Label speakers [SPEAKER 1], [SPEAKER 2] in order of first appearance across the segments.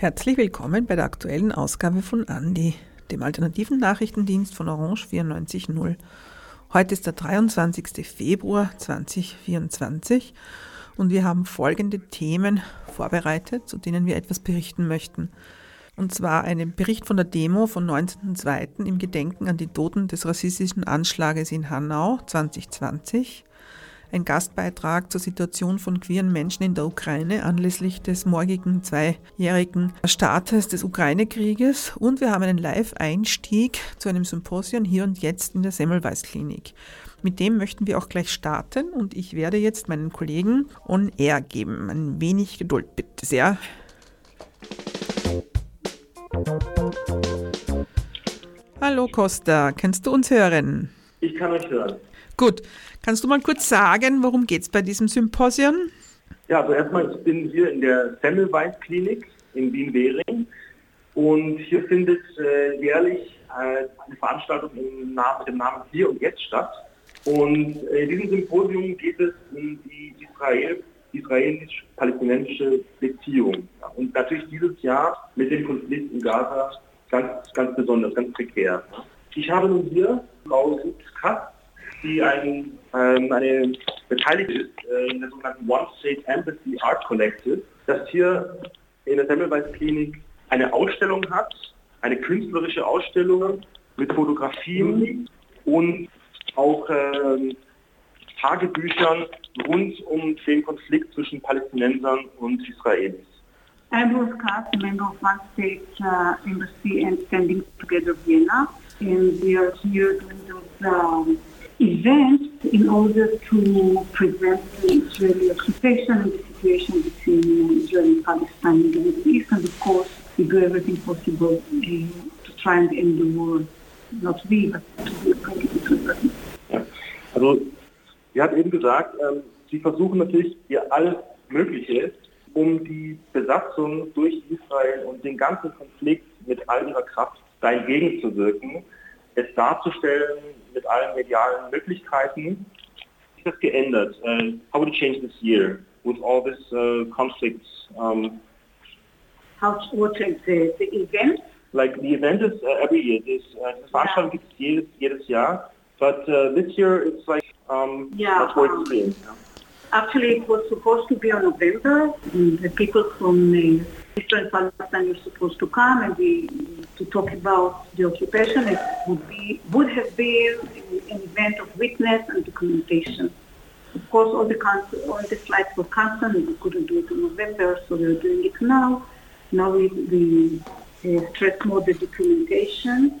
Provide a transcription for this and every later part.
[SPEAKER 1] Herzlich willkommen bei der aktuellen Ausgabe von Andi, dem alternativen Nachrichtendienst von Orange 94.0. Heute ist der 23. Februar 2024 und wir haben folgende Themen vorbereitet, zu denen wir etwas berichten möchten. Und zwar einen Bericht von der Demo vom 19.02. im Gedenken an die Toten des rassistischen Anschlages in Hanau 2020 ein Gastbeitrag zur Situation von queeren Menschen in der Ukraine anlässlich des morgigen zweijährigen Startes des Ukraine-Krieges und wir haben einen Live-Einstieg zu einem Symposium hier und jetzt in der Semmelweis-Klinik. Mit dem möchten wir auch gleich starten und ich werde jetzt meinen Kollegen on air geben. Ein wenig Geduld bitte sehr. Hallo Costa, kannst du uns hören?
[SPEAKER 2] Ich kann euch hören.
[SPEAKER 1] Gut, kannst du mal kurz sagen, worum geht es bei diesem Symposium?
[SPEAKER 2] Ja, also erstmal, ich bin hier in der Semmelweis-Klinik in Wien-Währing und hier findet äh, jährlich äh, eine Veranstaltung im Namen, mit dem Namen Hier und Jetzt statt. Und äh, in diesem Symposium geht es um die Israel, israelisch-palästinensische Beziehung. Und natürlich dieses Jahr mit dem Konflikt in Gaza ganz, ganz besonders, ganz prekär. Ich habe nun hier Frau Katz die ein, ähm, eine beteiligt ist äh, in der sogenannten One State Embassy Art Collective, das hier in der Semmelweis Klinik eine Ausstellung hat, eine künstlerische Ausstellung mit Fotografien und auch äh, Tagebüchern rund um den Konflikt zwischen Palästinensern und Israelis.
[SPEAKER 3] I'm Rose Katz, member of One State uh, Embassy and Standing Together Vienna, and we are here doing those um, events in order to prevent the Israeli occupation and the situation between Israel and Palestine in the Middle East. And of course, we do everything possible uh, to try and end the war. Not we, but to bring it to an
[SPEAKER 2] ja. Sie hat eben gesagt, ähm, sie versuchen natürlich ihr alles Mögliche, um die Besatzung durch Israel und den ganzen Konflikt mit all ihrer Kraft da entgegenzuwirken es darzustellen mit allen medialen Möglichkeiten. Wie ist das geändert? Uh, how would it change this year with all this uh, conflicts? Um,
[SPEAKER 3] how what change the, the event?
[SPEAKER 2] Like the event is uh, every year. This, uh, Veranstaltung gibt es jedes, jedes Jahr. But uh, this year it's like um,
[SPEAKER 3] yeah,
[SPEAKER 2] more extreme. Um,
[SPEAKER 3] Actually, it was supposed to be on November. The people from uh, and Palestine were supposed to come and we, to talk about the occupation. It would be would have been an event of witness and documentation. Of course, all the all the flights were cancelled and we couldn't do it in November, so we're doing it now. Now we, we uh, stress more the documentation.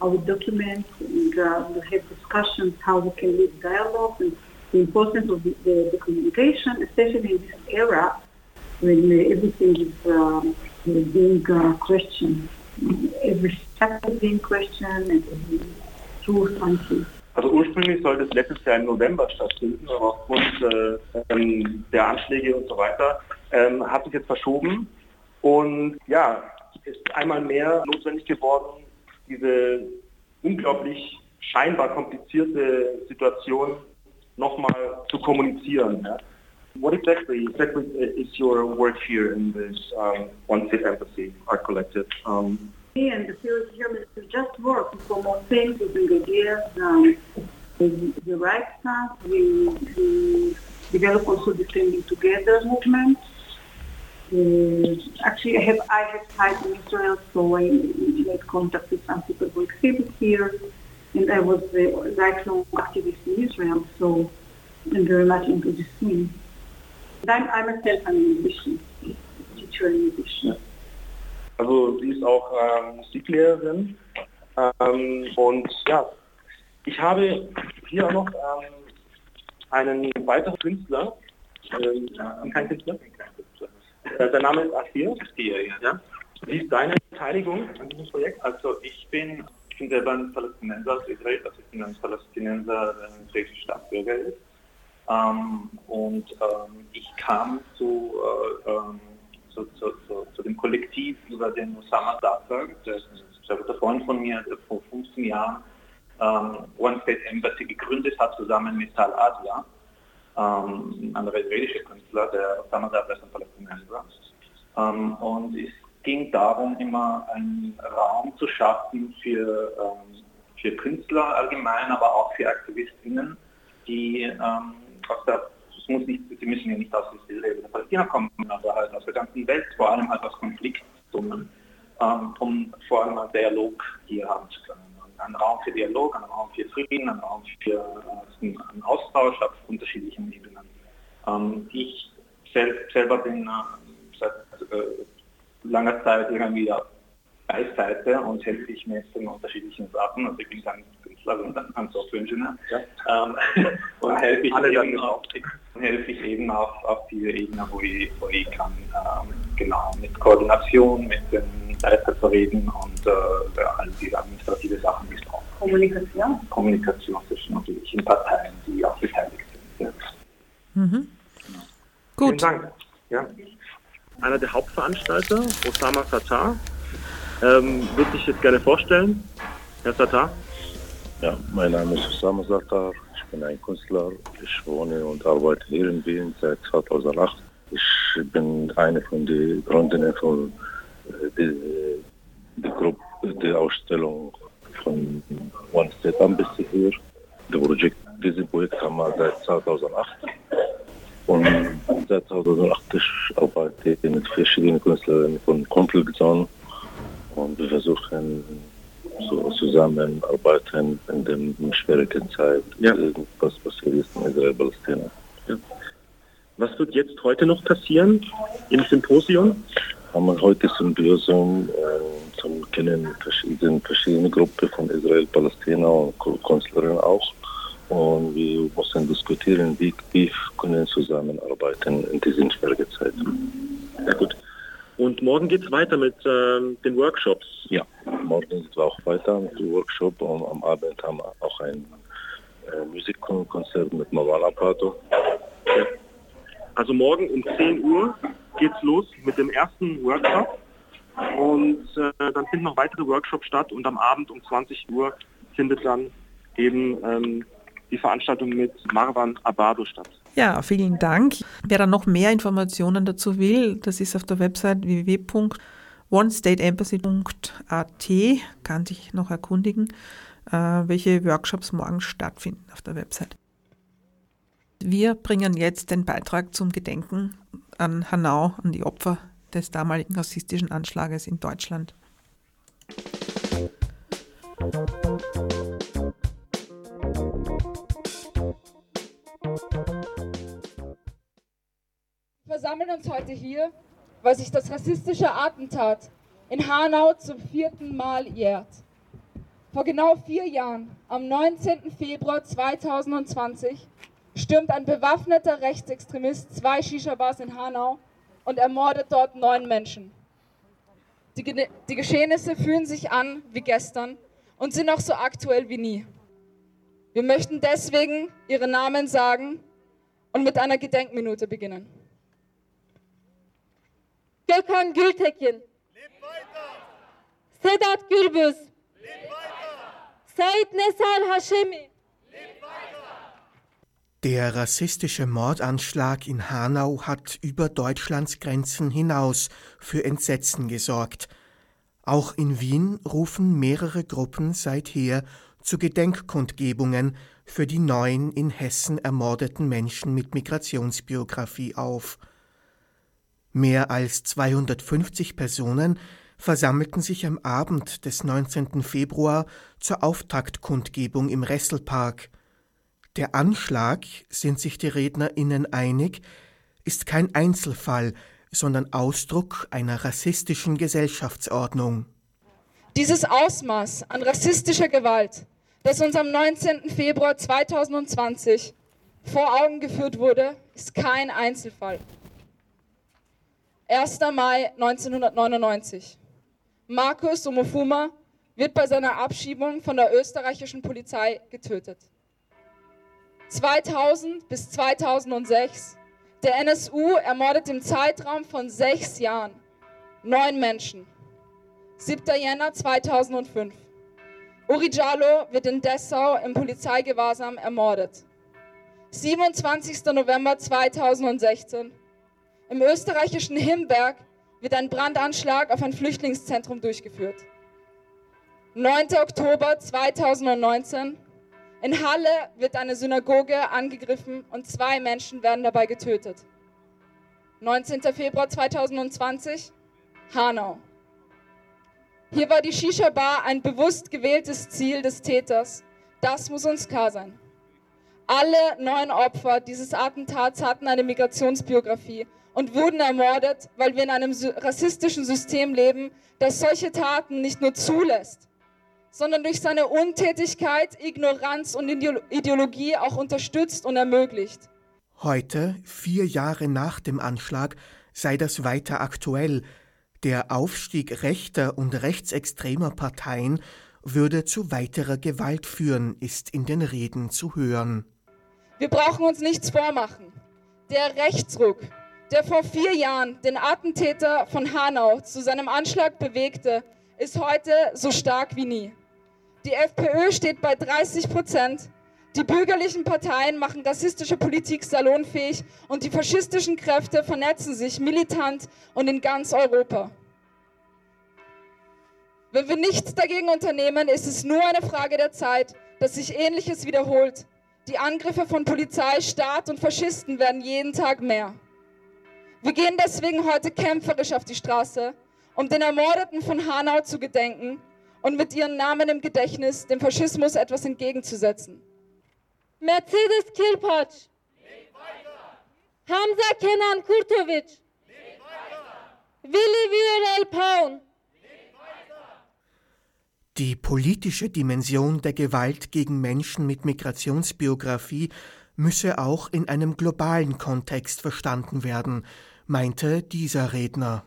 [SPEAKER 3] I will document and uh, we'll have discussions how we can lead dialogue and the importance of the, the, the communication, especially in this era when uh, everything is um, being uh, questioned. Every fact is being questioned and every truth.
[SPEAKER 2] Also ursprünglich sollte es letztes Jahr im November stattfinden, aber aufgrund äh, ähm, der Anschläge und so weiter ähm, hat sich jetzt verschoben. Und ja, ist einmal mehr notwendig geworden, diese unglaublich scheinbar komplizierte Situation nochmal zu kommunizieren. Ja? What exactly, exactly is your work here in this um, One State Embassy Art Collective? Um,
[SPEAKER 3] and the field here is just work to bring ideas, um, the, the right stuff. We, we develop also the Standing Together movement. Uh, actually, I have I have ties in Israel, so I made contact with some people who exhibit here and I was a lifelong activist in Israel, so I'm very much into the scene. And I'm, I'm myself a musician, teacher and musician.
[SPEAKER 2] Also sie ist auch ähm, Musiklehrerin ähm, und ja, ich habe hier auch noch ähm, einen weiteren Künstler, äh, kein Künstler, äh, der Name ist Asir.
[SPEAKER 4] Asir, ja.
[SPEAKER 2] ja. Wie ist deine Beteiligung an diesem Projekt?
[SPEAKER 4] Also ich bin ich bin selber ein Palästinenser aus Israel, also ich bin ein Palästinenser, der ein israelischer Staatsbürger ist. Ähm, und ähm, ich kam zu, äh, ähm, zu, zu, zu, zu, dem Kollektiv über den Osama Dafar, der ist ein sehr guter Freund von mir, der vor 15 Jahren ähm, One State Embassy gegründet hat, zusammen mit Tal Adler, ähm, ein anderer israelischer Künstler, der Samadat ist ein Palästinenser. Ähm, und es ging darum, immer einen Raum zu schaffen für, ähm, für Künstler allgemein, aber auch für AktivistInnen, die ähm, aus der es muss nicht, sie müssen ja nicht aus Israel oder Palästina kommen, aber halt aus der ganzen Welt, vor allem halt aus Konfliktzonen, ähm, um vor allem einen Dialog hier haben zu können. Ein Raum für Dialog, ein Raum für Frieden, ein Raum für äh, einen Austausch auf unterschiedlichen Ebenen. Ähm, ich sel selber bin äh, seit äh, langer Zeit irgendwie auf Beiseite und helfe ich mit den unterschiedlichen Sachen. Also ich bin dann Künstler und dann ein Softwareingenieur. Ja. Ähm, und helfe ich, eben auch, helfe ich eben auch auf diese Ebene, wo ich, wo ich kann, ähm, genau, mit Koordination, mit den Leiter zu reden und äh, all diese administrative Sachen, die braucht.
[SPEAKER 3] Kommunikation?
[SPEAKER 4] Kommunikation zwischen unterschiedlichen Parteien, die auch beteiligt sind. Ja. Mhm.
[SPEAKER 1] Genau. Gut.
[SPEAKER 5] Vielen Dank. Ja. Einer der Hauptveranstalter, Osama Satar, ähm, würde sich jetzt gerne vorstellen. Herr Satar?
[SPEAKER 6] Ja, mein Name ist Osama Satar. Ich bin ein Künstler. Ich wohne und arbeite hier in Wien seit 2008. Ich bin eine von den Gründern von die, die, Gruppe, die Ausstellung von One State Embassy hier. Das Projekt, dieses Projekt haben wir seit 2008. Und seit 2008 arbeite ich mit verschiedenen Künstlern von Konfliktzone und wir versuchen so zusammenarbeiten in der schwierigen Zeit, ja. was passiert ist in Israel-Palästina. Ja.
[SPEAKER 5] Was wird jetzt heute noch passieren im Symposium?
[SPEAKER 6] haben wir heute Symbiosum äh, zum Kennen verschiedene, verschiedene Gruppen von Israel, Palästina und Künstlerinnen auch. Und wir müssen diskutieren, wie wir können zusammenarbeiten in diesen schwierigen Zeiten.
[SPEAKER 5] Sehr gut. Und morgen geht es weiter mit ähm, den Workshops.
[SPEAKER 6] Ja, morgen geht es auch weiter mit dem Workshop und am Abend haben wir auch ein äh, Musikkonzert mit Mawana Pato.
[SPEAKER 5] Ja. Also morgen um 10 Uhr geht's los mit dem ersten Workshop und äh, dann finden noch weitere Workshops statt und am Abend um 20 Uhr findet dann eben ähm, die Veranstaltung mit Marwan Abado statt.
[SPEAKER 1] Ja, vielen Dank. Wer da noch mehr Informationen dazu will, das ist auf der Website www.onestateembassy.at, kann sich noch erkundigen, äh, welche Workshops morgen stattfinden auf der Website. Wir bringen jetzt den Beitrag zum Gedenken an Hanau, an die Opfer des damaligen rassistischen Anschlages in Deutschland.
[SPEAKER 7] Versammeln uns heute hier, weil sich das rassistische Attentat in Hanau zum vierten Mal jährt. Vor genau vier Jahren, am 19. Februar 2020, stürmt ein bewaffneter Rechtsextremist zwei Shisha-Bars in Hanau und ermordet dort neun Menschen. Die, die Geschehnisse fühlen sich an wie gestern und sind auch so aktuell wie nie. Wir möchten deswegen ihre Namen sagen und mit einer Gedenkminute beginnen. Gökhan Gültekin. Sedat Gürbüz. Said Nesar Hashemi.
[SPEAKER 8] Der rassistische Mordanschlag in Hanau hat über Deutschlands Grenzen hinaus für Entsetzen gesorgt. Auch in Wien rufen mehrere Gruppen seither zu Gedenkkundgebungen für die neun in Hessen ermordeten Menschen mit Migrationsbiografie auf. Mehr als 250 Personen versammelten sich am Abend des 19. Februar zur Auftaktkundgebung im Resselpark. Der Anschlag, sind sich die RednerInnen einig, ist kein Einzelfall, sondern Ausdruck einer rassistischen Gesellschaftsordnung.
[SPEAKER 7] Dieses Ausmaß an rassistischer Gewalt, das uns am 19. Februar 2020 vor Augen geführt wurde, ist kein Einzelfall. 1. Mai 1999. Markus Omofuma wird bei seiner Abschiebung von der österreichischen Polizei getötet. 2000 bis 2006. Der NSU ermordet im Zeitraum von sechs Jahren neun Menschen. 7. Jänner 2005. Uri Jallo wird in Dessau im Polizeigewahrsam ermordet. 27. November 2016. Im österreichischen Himberg wird ein Brandanschlag auf ein Flüchtlingszentrum durchgeführt. 9. Oktober 2019. In Halle wird eine Synagoge angegriffen und zwei Menschen werden dabei getötet. 19. Februar 2020. Hanau. Hier war die Shisha-Bar ein bewusst gewähltes Ziel des Täters. Das muss uns klar sein. Alle neun Opfer dieses Attentats hatten eine Migrationsbiografie und wurden ermordet, weil wir in einem rassistischen System leben, das solche Taten nicht nur zulässt, sondern durch seine Untätigkeit, Ignoranz und Ideologie auch unterstützt und ermöglicht.
[SPEAKER 8] Heute, vier Jahre nach dem Anschlag, sei das weiter aktuell, der Aufstieg rechter und rechtsextremer Parteien würde zu weiterer Gewalt führen, ist in den Reden zu hören.
[SPEAKER 7] Wir brauchen uns nichts vormachen. Der Rechtsruck, der vor vier Jahren den Attentäter von Hanau zu seinem Anschlag bewegte, ist heute so stark wie nie. Die FPÖ steht bei 30 Prozent. Die bürgerlichen Parteien machen rassistische Politik salonfähig und die faschistischen Kräfte vernetzen sich militant und in ganz Europa. Wenn wir nichts dagegen unternehmen, ist es nur eine Frage der Zeit, dass sich Ähnliches wiederholt. Die Angriffe von Polizei, Staat und Faschisten werden jeden Tag mehr. Wir gehen deswegen heute kämpferisch auf die Straße, um den Ermordeten von Hanau zu gedenken und mit ihren Namen im Gedächtnis dem Faschismus etwas entgegenzusetzen.
[SPEAKER 9] Mercedes Kirpac. Hamza Kenan Kurtovic. Willi Viorel Paun.
[SPEAKER 8] Die politische Dimension der Gewalt gegen Menschen mit Migrationsbiografie müsse auch in einem globalen Kontext verstanden werden, meinte dieser Redner.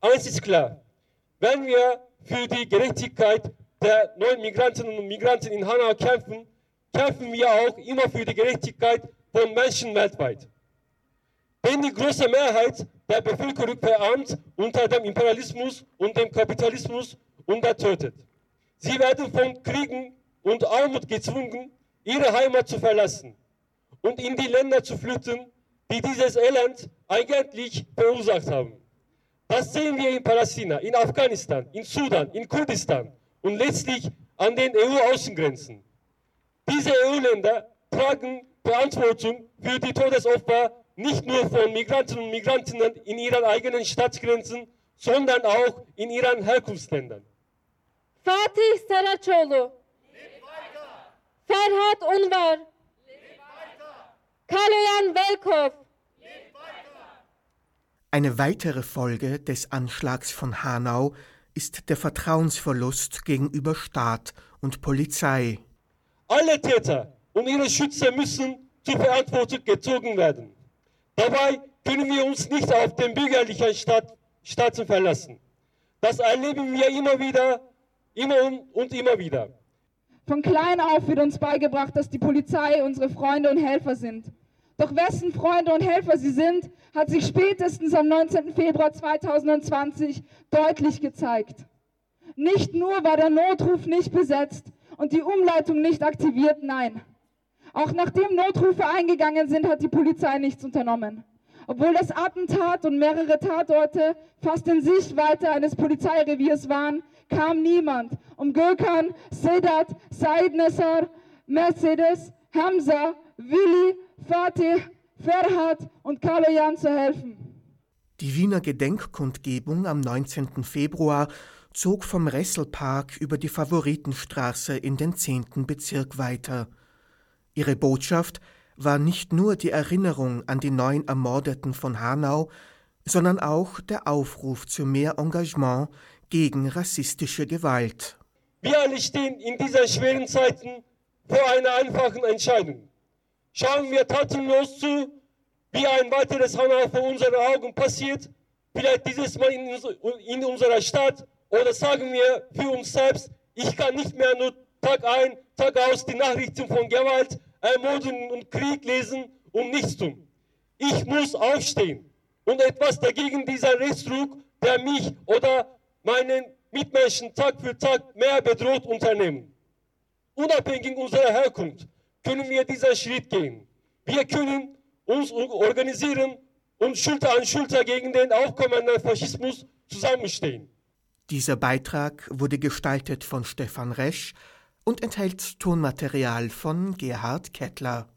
[SPEAKER 10] Eins ist klar, wenn wir für die Gerechtigkeit der neuen Migrantinnen und Migranten in Hanau kämpfen, kämpfen wir auch immer für die Gerechtigkeit von Menschen weltweit. Denn die große Mehrheit der Bevölkerung verarmt unter dem Imperialismus und dem Kapitalismus untertötet. Sie werden von Kriegen und Armut gezwungen, ihre Heimat zu verlassen und in die Länder zu flüchten, die dieses Elend eigentlich verursacht haben. Das sehen wir in Palästina, in Afghanistan, in Sudan, in Kurdistan und letztlich an den EU-Außengrenzen. Diese EU-Länder tragen Verantwortung für die Todesopfer nicht nur von Migranten und Migrantinnen in ihren eigenen Staatsgrenzen, sondern auch in ihren Herkunftsländern.
[SPEAKER 9] Fatih Saraçoğlu. Ferhat Unvar. Velkov.
[SPEAKER 8] Eine weitere Folge des Anschlags von Hanau ist der Vertrauensverlust gegenüber Staat und Polizei.
[SPEAKER 10] Alle Täter und ihre Schützer müssen zur Verantwortung gezogen werden. Dabei können wir uns nicht auf den bürgerlichen Staat, Staaten verlassen. Das erleben wir immer wieder, immer und immer wieder.
[SPEAKER 7] Von klein auf wird uns beigebracht, dass die Polizei unsere Freunde und Helfer sind. Doch wessen Freunde und Helfer sie sind, hat sich spätestens am 19. Februar 2020 deutlich gezeigt. Nicht nur war der Notruf nicht besetzt und die Umleitung nicht aktiviert, nein. Auch nachdem Notrufe eingegangen sind, hat die Polizei nichts unternommen. Obwohl das Attentat und mehrere Tatorte fast in Sichtweite eines Polizeireviers waren, kam niemand, um Gökhan, Sedat, Said Nassar, Mercedes, Hamza, Willi Fatih, Ferhat und Kaloyan zu helfen.
[SPEAKER 8] Die Wiener Gedenkkundgebung am 19. Februar zog vom Resselpark über die Favoritenstraße in den 10. Bezirk weiter. Ihre Botschaft war nicht nur die Erinnerung an die neun Ermordeten von Hanau, sondern auch der Aufruf zu mehr Engagement gegen rassistische Gewalt.
[SPEAKER 10] Wir alle stehen in diesen schweren Zeiten vor einer einfachen Entscheidung. Schauen wir tatenlos zu, wie ein weiteres Hanau vor unseren Augen passiert, vielleicht dieses Mal in, in unserer Stadt, oder sagen wir für uns selbst, ich kann nicht mehr nur Tag ein, Tag aus die Nachrichten von Gewalt, Ermordung und Krieg lesen und nichts tun. Ich muss aufstehen und etwas dagegen dieser Rechtsdruck, der mich oder meinen Mitmenschen Tag für Tag mehr bedroht unternehmen. unabhängig unserer Herkunft, können wir diesen Schritt gehen. Wir können uns organisieren und Schulter an Schulter gegen den aufkommenden Faschismus zusammenstehen.
[SPEAKER 8] Dieser Beitrag wurde gestaltet von Stefan Resch und enthält Tonmaterial von Gerhard Kettler.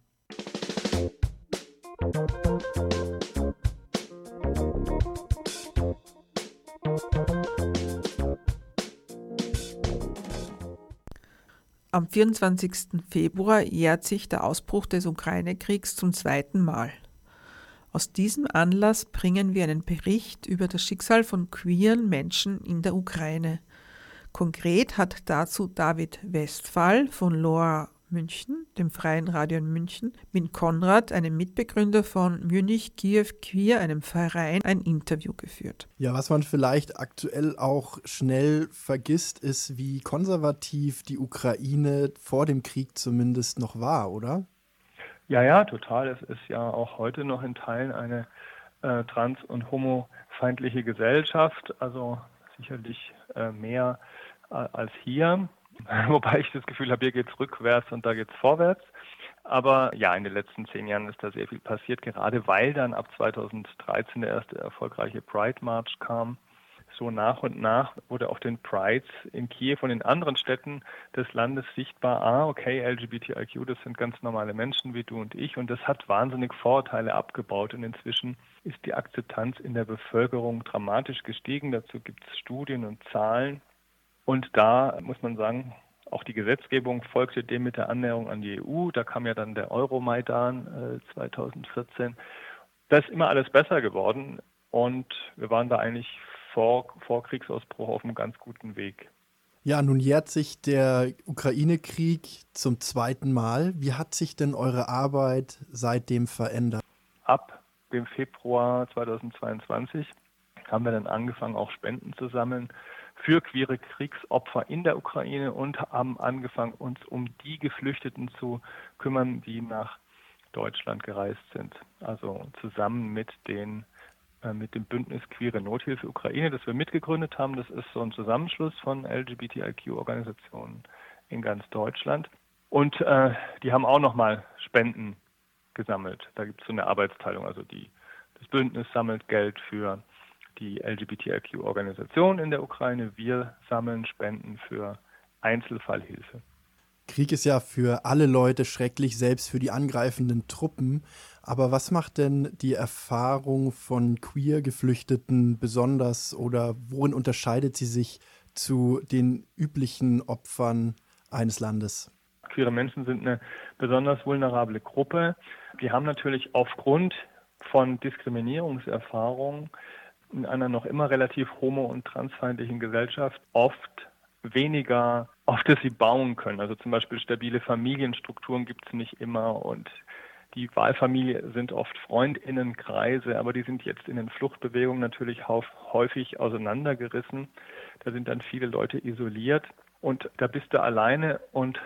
[SPEAKER 1] Am 24. Februar jährt sich der Ausbruch des Ukraine-Kriegs zum zweiten Mal. Aus diesem Anlass bringen wir einen Bericht über das Schicksal von queeren Menschen in der Ukraine. Konkret hat dazu David Westphal von Loa München, dem Freien Radio in München, mit Konrad, einem Mitbegründer von Munich Kiew Queer, einem Verein, ein Interview geführt.
[SPEAKER 11] Ja, was man vielleicht aktuell auch schnell vergisst, ist, wie konservativ die Ukraine vor dem Krieg zumindest noch war, oder?
[SPEAKER 12] Ja, ja, total. Es ist ja auch heute noch in Teilen eine äh, trans- und homofeindliche Gesellschaft, also sicherlich äh, mehr äh, als hier. Wobei ich das Gefühl habe, hier geht es rückwärts und da geht es vorwärts. Aber ja, in den letzten zehn Jahren ist da sehr viel passiert, gerade weil dann ab 2013 der erste erfolgreiche Pride March kam. So nach und nach wurde auf den Prides in Kiew und in anderen Städten des Landes sichtbar, ah, okay, LGBTIQ, das sind ganz normale Menschen wie du und ich. Und das hat wahnsinnig Vorurteile abgebaut. Und inzwischen ist die Akzeptanz in der Bevölkerung dramatisch gestiegen. Dazu gibt es Studien und Zahlen. Und da muss man sagen, auch die Gesetzgebung folgte dem mit der Annäherung an die EU. Da kam ja dann der Euromaidan äh, 2014. Da ist immer alles besser geworden und wir waren da eigentlich vor, vor Kriegsausbruch auf einem ganz guten Weg.
[SPEAKER 11] Ja, nun jährt sich der Ukraine-Krieg zum zweiten Mal. Wie hat sich denn eure Arbeit seitdem verändert?
[SPEAKER 12] Ab dem Februar 2022 haben wir dann angefangen, auch Spenden zu sammeln für queere Kriegsopfer in der Ukraine und haben angefangen, uns um die Geflüchteten zu kümmern, die nach Deutschland gereist sind. Also zusammen mit den äh, mit dem Bündnis Queere Nothilfe Ukraine, das wir mitgegründet haben. Das ist so ein Zusammenschluss von LGBTIQ-Organisationen in ganz Deutschland. Und äh, die haben auch nochmal Spenden gesammelt. Da gibt es so eine Arbeitsteilung. Also die, das Bündnis sammelt Geld für die LGBTIQ-Organisation in der Ukraine. Wir sammeln Spenden für Einzelfallhilfe.
[SPEAKER 11] Krieg ist ja für alle Leute schrecklich, selbst für die angreifenden Truppen. Aber was macht denn die Erfahrung von Queer-Geflüchteten besonders oder worin unterscheidet sie sich zu den üblichen Opfern eines Landes?
[SPEAKER 12] Queere Menschen sind eine besonders vulnerable Gruppe. Die haben natürlich aufgrund von Diskriminierungserfahrungen in einer noch immer relativ homo- und transfeindlichen Gesellschaft oft weniger, auf das sie bauen können. Also zum Beispiel stabile Familienstrukturen gibt es nicht immer und die Wahlfamilie sind oft Freundinnenkreise, aber die sind jetzt in den Fluchtbewegungen natürlich häufig auseinandergerissen. Da sind dann viele Leute isoliert und da bist du alleine und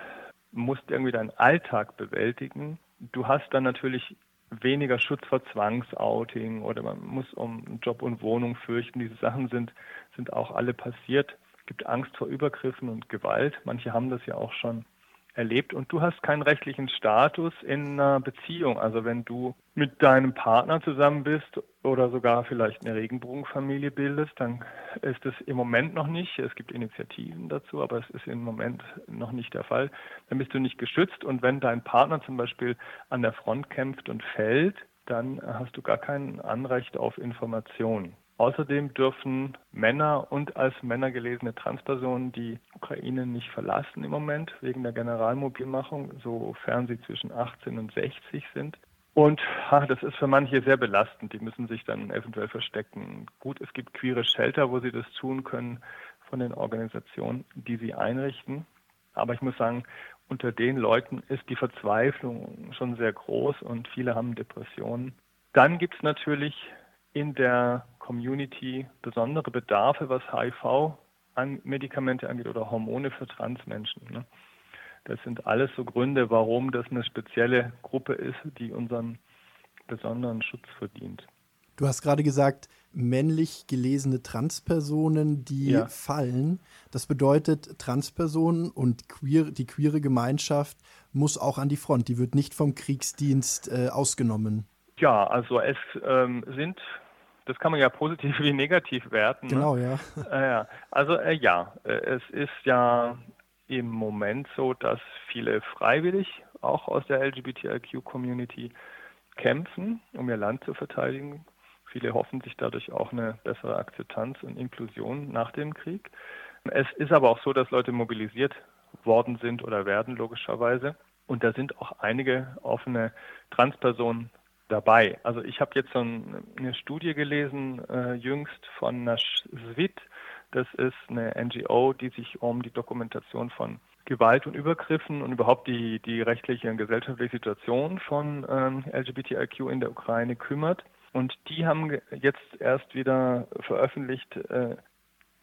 [SPEAKER 12] musst irgendwie deinen Alltag bewältigen. Du hast dann natürlich weniger Schutz vor Zwangsouting oder man muss um Job und Wohnung fürchten. Diese Sachen sind, sind auch alle passiert. Es gibt Angst vor Übergriffen und Gewalt. Manche haben das ja auch schon erlebt und du hast keinen rechtlichen Status in einer Beziehung. Also wenn du mit deinem Partner zusammen bist oder sogar vielleicht eine Regenbogenfamilie bildest, dann ist es im Moment noch nicht. Es gibt Initiativen dazu, aber es ist im Moment noch nicht der Fall. Dann bist du nicht geschützt und wenn dein Partner zum Beispiel an der Front kämpft und fällt, dann hast du gar kein Anrecht auf Informationen. Außerdem dürfen Männer und als Männer gelesene Transpersonen die Ukraine nicht verlassen im Moment wegen der Generalmobilmachung, sofern sie zwischen 18 und 60 sind. Und ach, das ist für manche sehr belastend. Die müssen sich dann eventuell verstecken. Gut, es gibt queere Shelter, wo sie das tun können von den Organisationen, die sie einrichten. Aber ich muss sagen, unter den Leuten ist die Verzweiflung schon sehr groß und viele haben Depressionen. Dann gibt es natürlich in der Community besondere Bedarfe, was HIV-Medikamente angeht oder Hormone für Transmenschen. Ne? Das sind alles so Gründe, warum das eine spezielle Gruppe ist, die unseren besonderen Schutz verdient.
[SPEAKER 11] Du hast gerade gesagt, männlich gelesene Transpersonen, die ja. fallen. Das bedeutet, Transpersonen und queer, die queere Gemeinschaft muss auch an die Front. Die wird nicht vom Kriegsdienst äh, ausgenommen.
[SPEAKER 12] Ja, also es ähm, sind, das kann man ja positiv wie negativ werten.
[SPEAKER 11] Ne? Genau,
[SPEAKER 12] ne? ja. Also äh, ja, äh, es ist ja im Moment so, dass viele freiwillig auch aus der LGBTIQ-Community kämpfen, um ihr Land zu verteidigen. Viele hoffen sich dadurch auch eine bessere Akzeptanz und Inklusion nach dem Krieg. Es ist aber auch so, dass Leute mobilisiert worden sind oder werden, logischerweise. Und da sind auch einige offene Transpersonen dabei. Also ich habe jetzt so eine Studie gelesen, äh, jüngst von Nashvit. Das ist eine NGO, die sich um die Dokumentation von Gewalt und Übergriffen und überhaupt die, die rechtliche und gesellschaftliche Situation von ähm, LGBTIQ in der Ukraine kümmert. Und die haben jetzt erst wieder veröffentlicht, äh,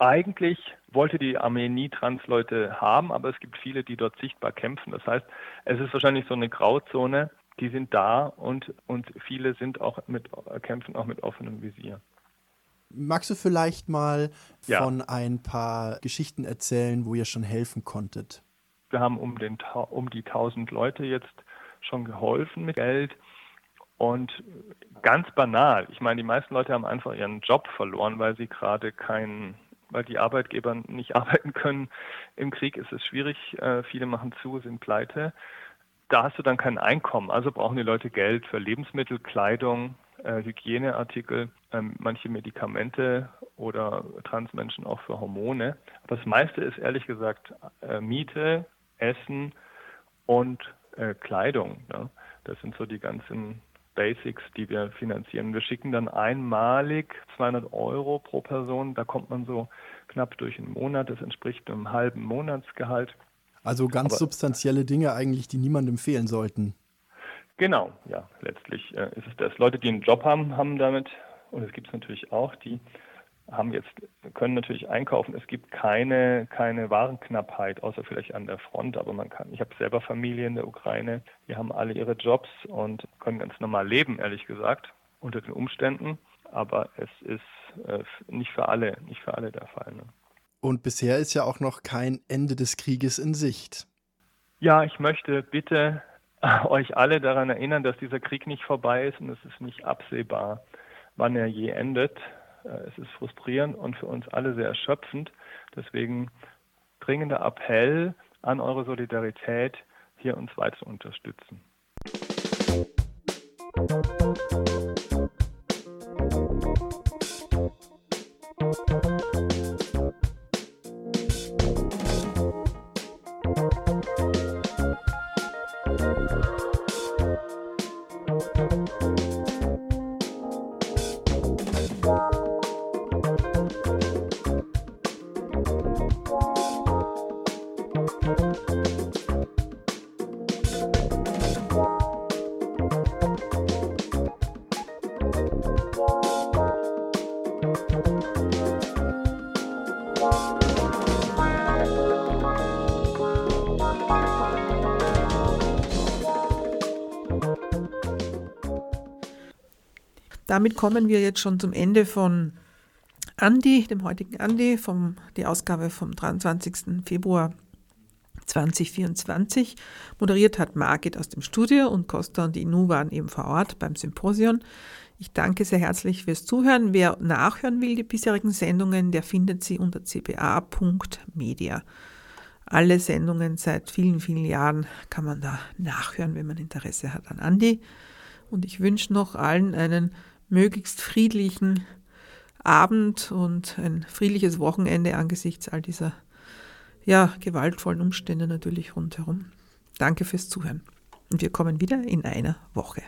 [SPEAKER 12] eigentlich wollte die Armee nie Transleute haben, aber es gibt viele, die dort sichtbar kämpfen. Das heißt, es ist wahrscheinlich so eine Grauzone, die sind da und, und viele sind auch mit, kämpfen auch mit offenem Visier.
[SPEAKER 11] Magst du vielleicht mal ja. von ein paar Geschichten erzählen, wo ihr schon helfen konntet?
[SPEAKER 12] Wir haben um, den, um die 1000 Leute jetzt schon geholfen mit Geld. Und ganz banal, ich meine, die meisten Leute haben einfach ihren Job verloren, weil sie gerade keinen, weil die Arbeitgeber nicht arbeiten können. Im Krieg ist es schwierig, äh, viele machen zu, sind pleite. Da hast du dann kein Einkommen, also brauchen die Leute Geld für Lebensmittel, Kleidung, äh, Hygieneartikel, ähm, manche Medikamente oder Transmenschen auch für Hormone. Aber das meiste ist ehrlich gesagt äh, Miete, Essen und äh, Kleidung. Ne? Das sind so die ganzen Basics, die wir finanzieren. Wir schicken dann einmalig 200 Euro pro Person. Da kommt man so knapp durch einen Monat. Das entspricht einem halben Monatsgehalt.
[SPEAKER 11] Also ganz Aber, substanzielle Dinge eigentlich, die niemandem fehlen sollten.
[SPEAKER 12] Genau, ja, letztlich äh, ist es das. Leute, die einen Job haben, haben damit, und es gibt es natürlich auch, die haben jetzt, können natürlich einkaufen. Es gibt keine, keine Warenknappheit, außer vielleicht an der Front, aber man kann, ich habe selber Familie in der Ukraine, die haben alle ihre Jobs und können ganz normal leben, ehrlich gesagt, unter den Umständen. Aber es ist äh, nicht für alle, nicht für alle der Fall. Ne?
[SPEAKER 11] Und bisher ist ja auch noch kein Ende des Krieges in Sicht.
[SPEAKER 12] Ja, ich möchte bitte euch alle daran erinnern, dass dieser Krieg nicht vorbei ist und es ist nicht absehbar, wann er je endet. Äh, es ist frustrierend und für uns alle sehr erschöpfend. Deswegen dringender Appell an eure Solidarität, hier uns weiter zu unterstützen.
[SPEAKER 1] Damit kommen wir jetzt schon zum Ende von Andi, dem heutigen Andi, vom, die Ausgabe vom 23. Februar 2024. Moderiert hat Margit aus dem Studio und Costa und Inu waren eben vor Ort beim Symposion. Ich danke sehr herzlich fürs Zuhören. Wer nachhören will, die bisherigen Sendungen, der findet sie unter cba.media. Alle Sendungen seit vielen, vielen Jahren kann man da nachhören, wenn man Interesse hat an Andi. Und ich wünsche noch allen einen möglichst friedlichen Abend und ein friedliches Wochenende angesichts all dieser ja, gewaltvollen Umstände natürlich rundherum. Danke fürs Zuhören. Und wir kommen wieder in einer Woche.